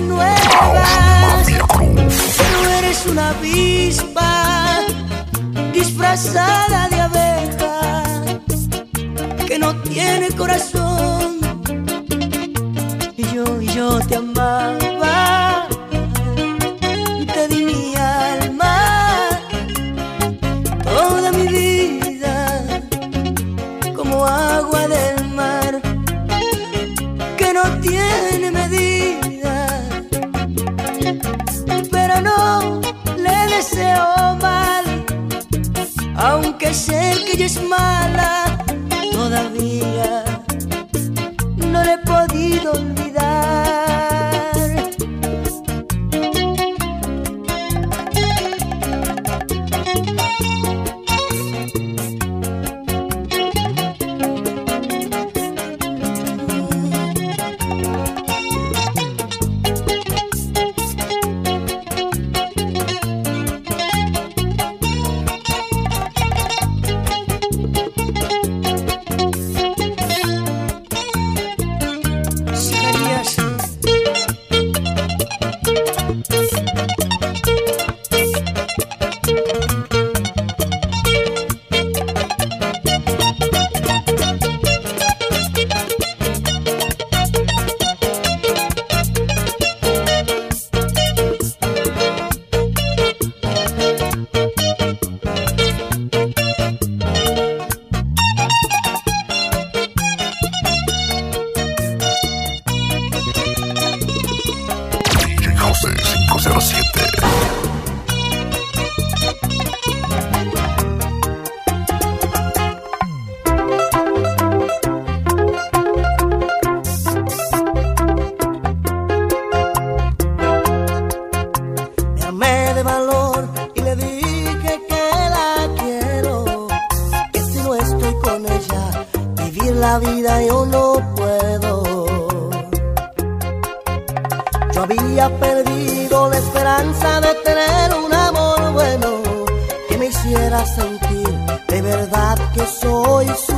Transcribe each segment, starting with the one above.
nuevas. Eres una avispa disfrazada de abeja que no tiene corazón. Y yo, y yo te amaba. perdido la esperanza de tener un amor bueno que me hiciera sentir de verdad que soy su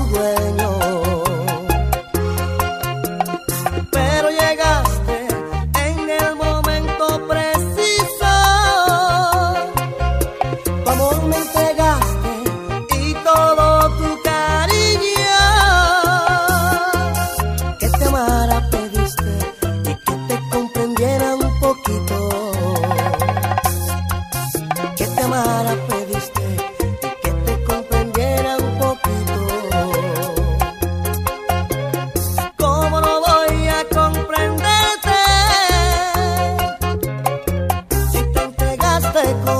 te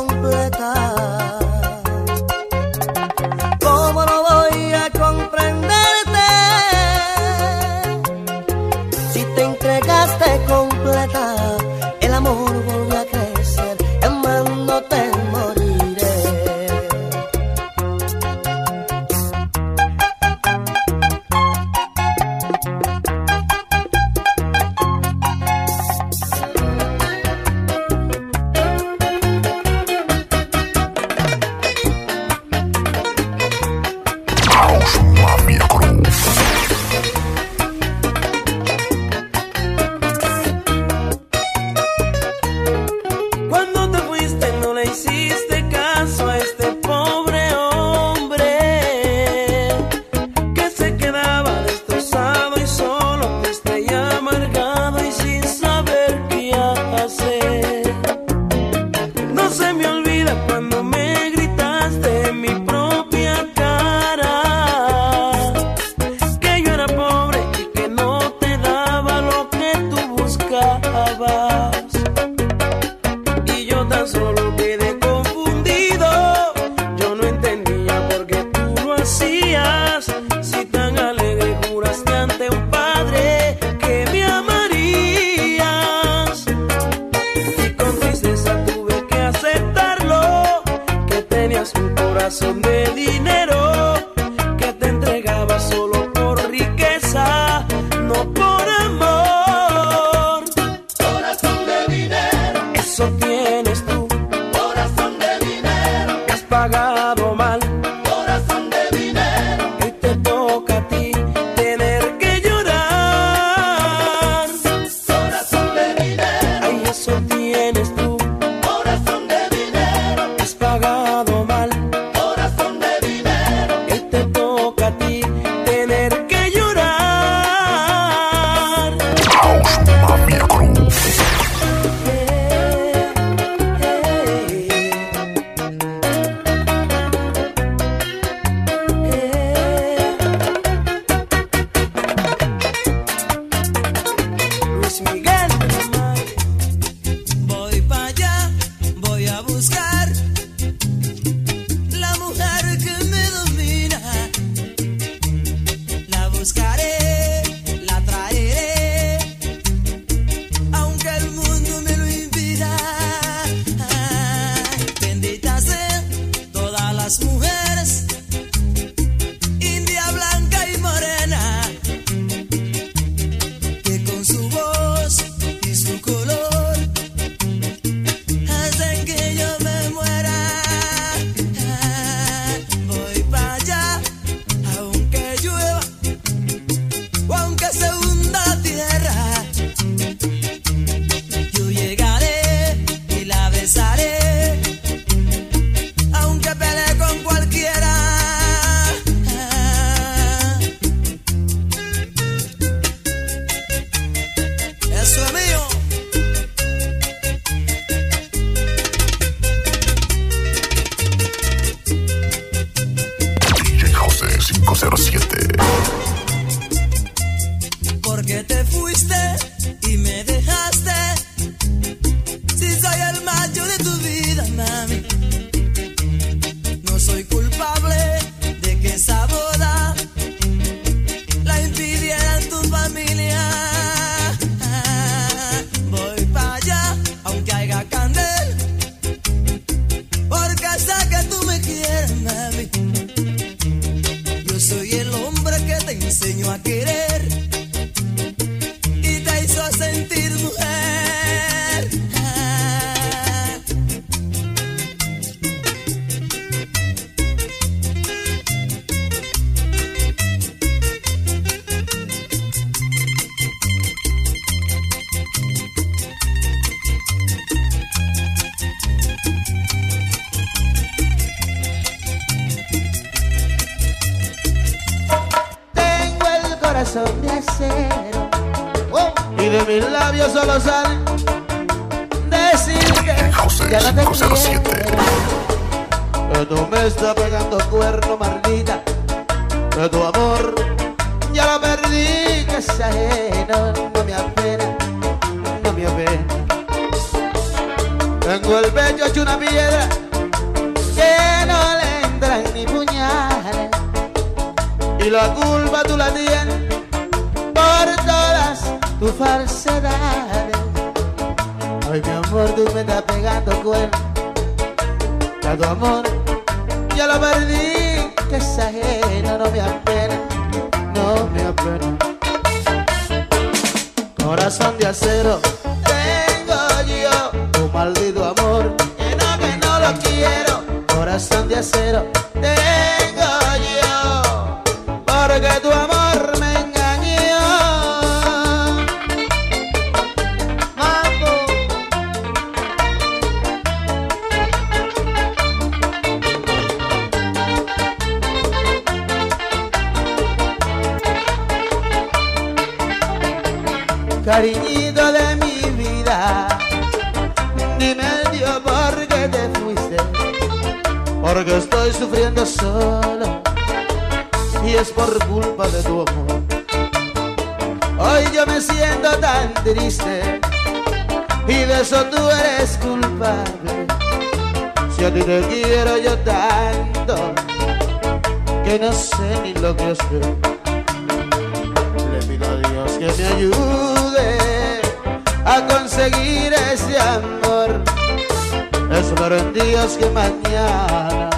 corazón me corazón de acero y de mis labios solo sale decirte ya no te 507. quiero. Tú me estás pegando cuerno, maldita. Que tu amor ya lo perdí, que es ajeno. No me apena, no me apena. Tengo el pecho hecho una piedra que no le entran ni puñales. Y la culpa tú la tienes falsedades. Ay, mi amor, tú me estás pegando cuerno. Ya tu amor, ya lo perdí, que es ajeno, no me apena, no me apena. Corazón de acero, tengo yo tu maldito amor, que no, que no lo quiero. Corazón de acero, es por culpa de tu amor. Hoy yo me siento tan triste y de eso tú eres culpable. Si a ti te quiero yo tanto que no sé ni lo que hacer. Le pido a Dios que me ayude a conseguir ese amor. Espero en Dios que mañana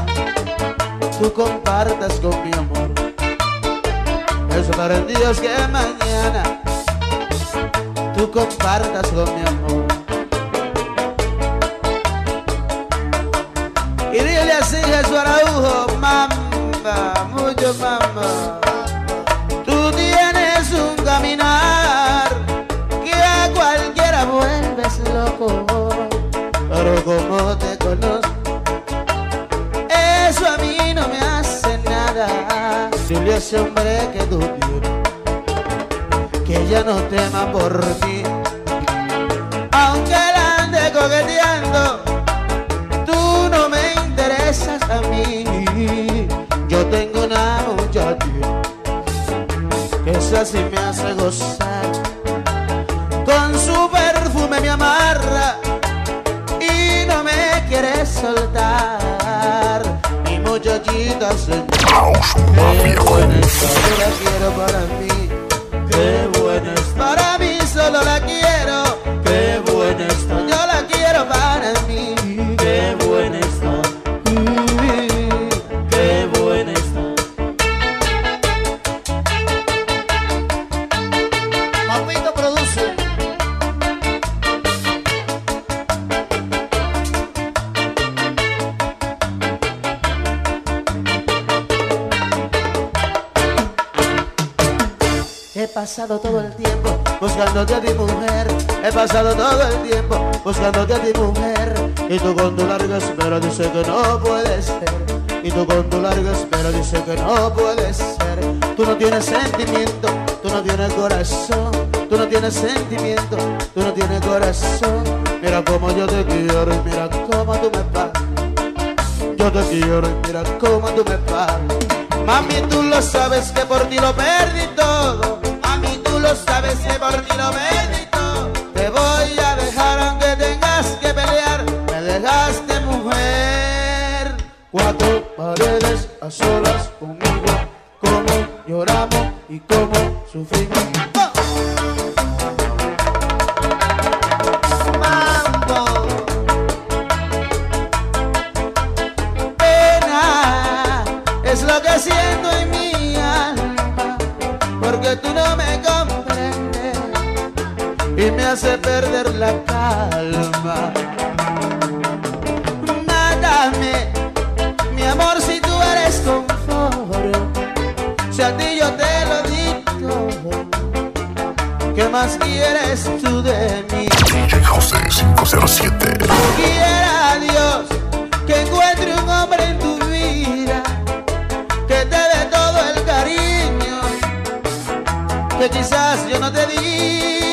tú compartas con mi amor. Espero en Dios que mañana tú compartas con mi amor. Y dile así Jesús Araujo, mamba, mucho mamba. Ese hombre que tú que ya no tema por mí. Aunque la ande coqueteando, tú no me interesas a mí. Yo tengo una muchacha que esa sí me hace gozar. Muchachita se House Mafia. Quiero para buscándote a ti mujer He pasado todo el tiempo buscándote a ti mujer Y tú con tu larga espera dices que no puede ser. Y tú con tu larga espera dices que no puede ser. Tú no tienes sentimiento, tú no tienes corazón. Tú no tienes sentimiento, tú no tienes corazón. Mira cómo yo te quiero y mira cómo tú me pagas yo te quiero y mira cómo tú me pagas. Mami, tú lo sabes que por ti lo perdí todo. Lo sabes que por ti lo todo. Te voy a dejar aunque tengas que pelear. Me dejaste mujer. Cuatro paredes a solas conmigo. Cómo lloramos y cómo sufrimos. Pena es lo que siento y me hace perder la calma. Mátame, mi amor, si tú eres confort, si a ti yo te lo dicto, ¿qué más quieres tú de mí? DJ José 507. Quiera Dios que encuentre un hombre en tu vida que te dé todo el cariño que quizás yo no te di.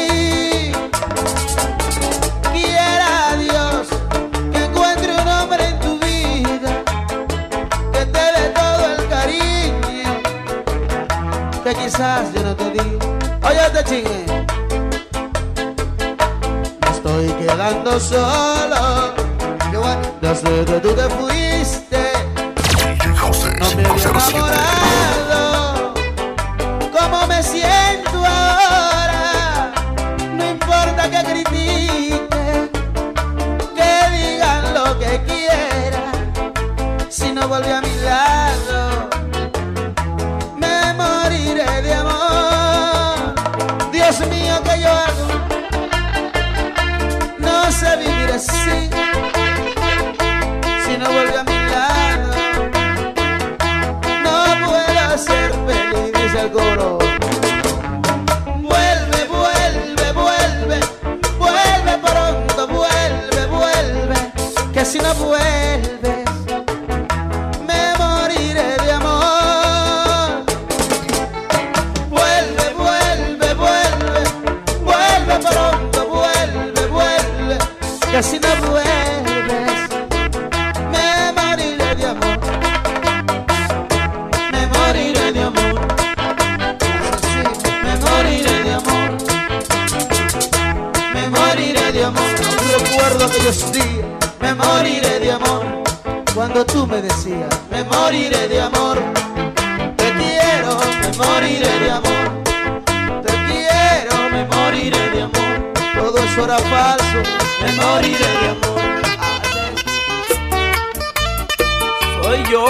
Chingue me estoy quedando solo. Desde que tú te fuiste, no me había 507. enamorado.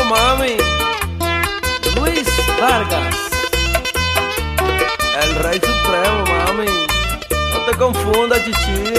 Mami. Luis Vargas. El rey supremo, mami. No te confundas, chichi.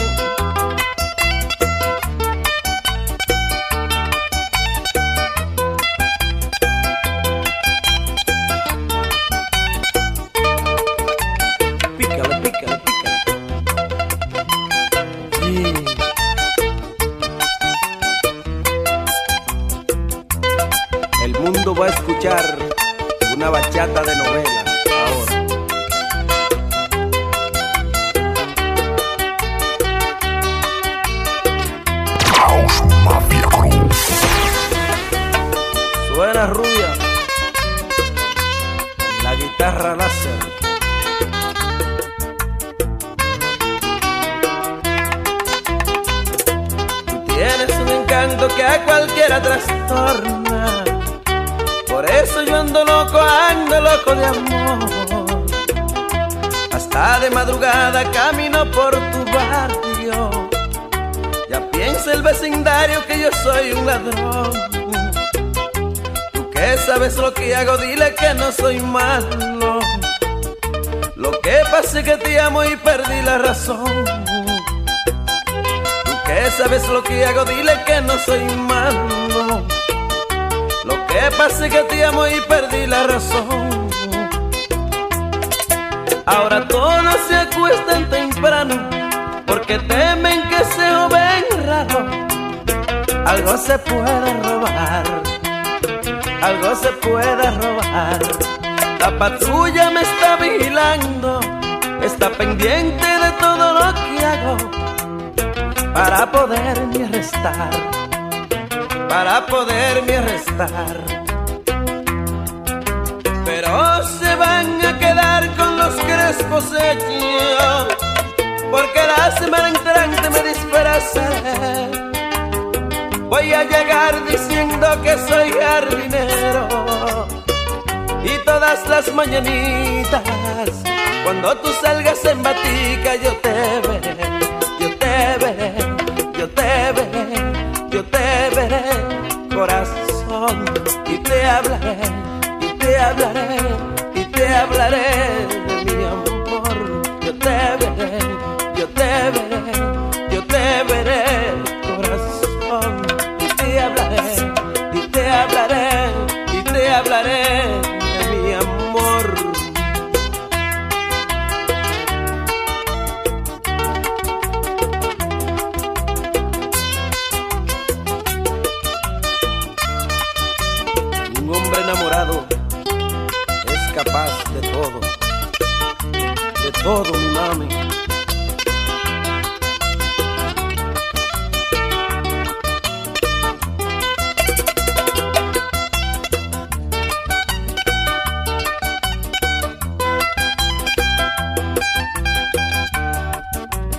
Suena rubia. La guitarra láser. Tú tienes un encanto que a cualquiera trastorna. Por eso yo ando loco, ando loco de amor. Hasta de madrugada camino por tu barrio. Ya piensa el vecindario que yo soy un ladrón. Que sabes lo que hago, dile que no soy malo. Lo que pasa es que te amo y perdí la razón. Tú que sabes lo que hago, dile que no soy malo. Lo que pasa es que te amo y perdí la razón. Ahora todos se acuestan temprano porque temen que se joven raro. Algo se puede robar, algo se puede robar. La patrulla me está vigilando, está pendiente de todo lo que hago para poderme arrestar, para poderme arrestar. Pero se van a quedar con los crespos hechos porque la semana entrante me disfrazaré. Voy a llegar diciendo que soy jardinero. Y todas las mañanitas cuando tú salgas en batica yo te veré, yo te veré, yo te veré, yo te veré, corazón. Y te hablaré, y te hablaré, y te hablaré de mi amor. Yo te veré, yo Un hombre enamorado es capaz de todo, de todo, mi mami.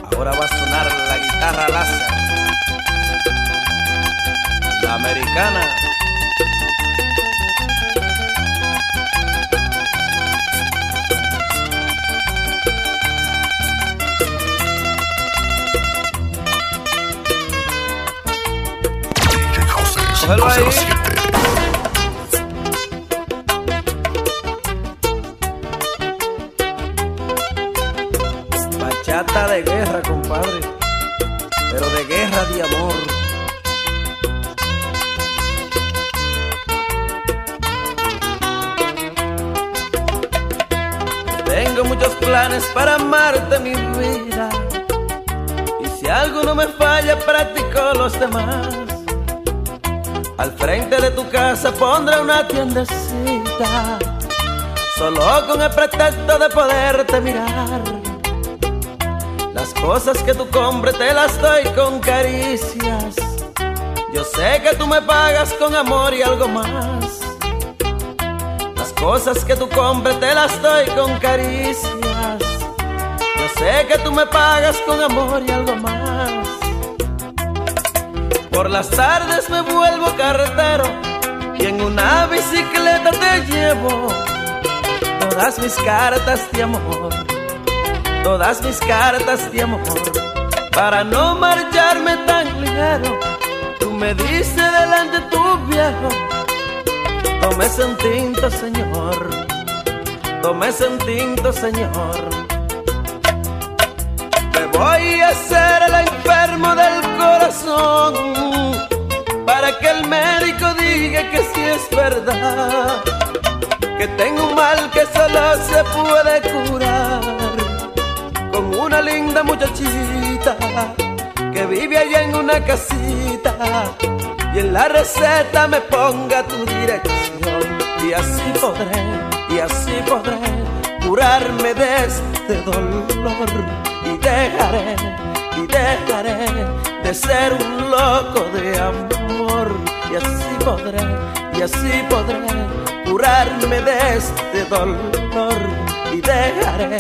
Ahora va a sonar la guitarra laza, la americana. José Cógelo pondré una tiendecita. Solo con el pretexto de poderte mirar. Las cosas que tú compres te las doy con caricias. Yo sé que tú me pagas con amor y algo más. Las cosas que tú compres te las doy con caricias. Yo sé que tú me pagas con amor y algo más. Por las tardes me vuelvo carretero y en una bicicleta te llevo todas mis cartas de amor todas mis cartas de amor para no marcharme tan ligero. Tú me dices delante tu viejo, tómese un tinto, señor, tómese un tinto, señor. Me voy a hacer el enfermo del corazón que el médico diga que sí es verdad, que tengo un mal que solo se puede curar con una linda muchachita que vive allá en una casita y en la receta me ponga tu dirección. Y así podré, y así podré curarme de este dolor y dejaré, dejaré de ser un loco de amor y así podré, y así podré curarme de este dolor y dejaré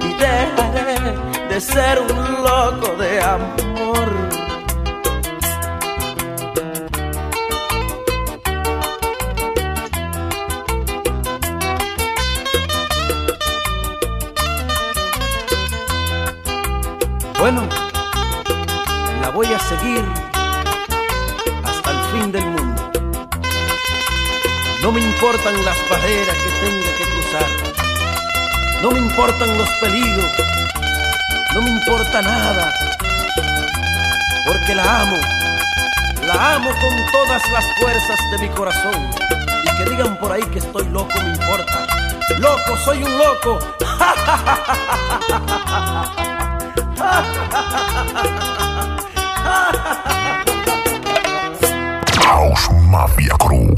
y dejaré de ser un loco de amor. Bueno, voy a seguir hasta el fin del mundo. No me importan las barreras que tenga que cruzar. No me importan los peligros, no me importa nada, porque la amo, la amo con todas las fuerzas de mi corazón. Y que digan por ahí que estoy loco, me importa. Loco, soy un loco. House Mafia Crew.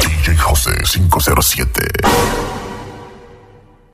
DJ José 507.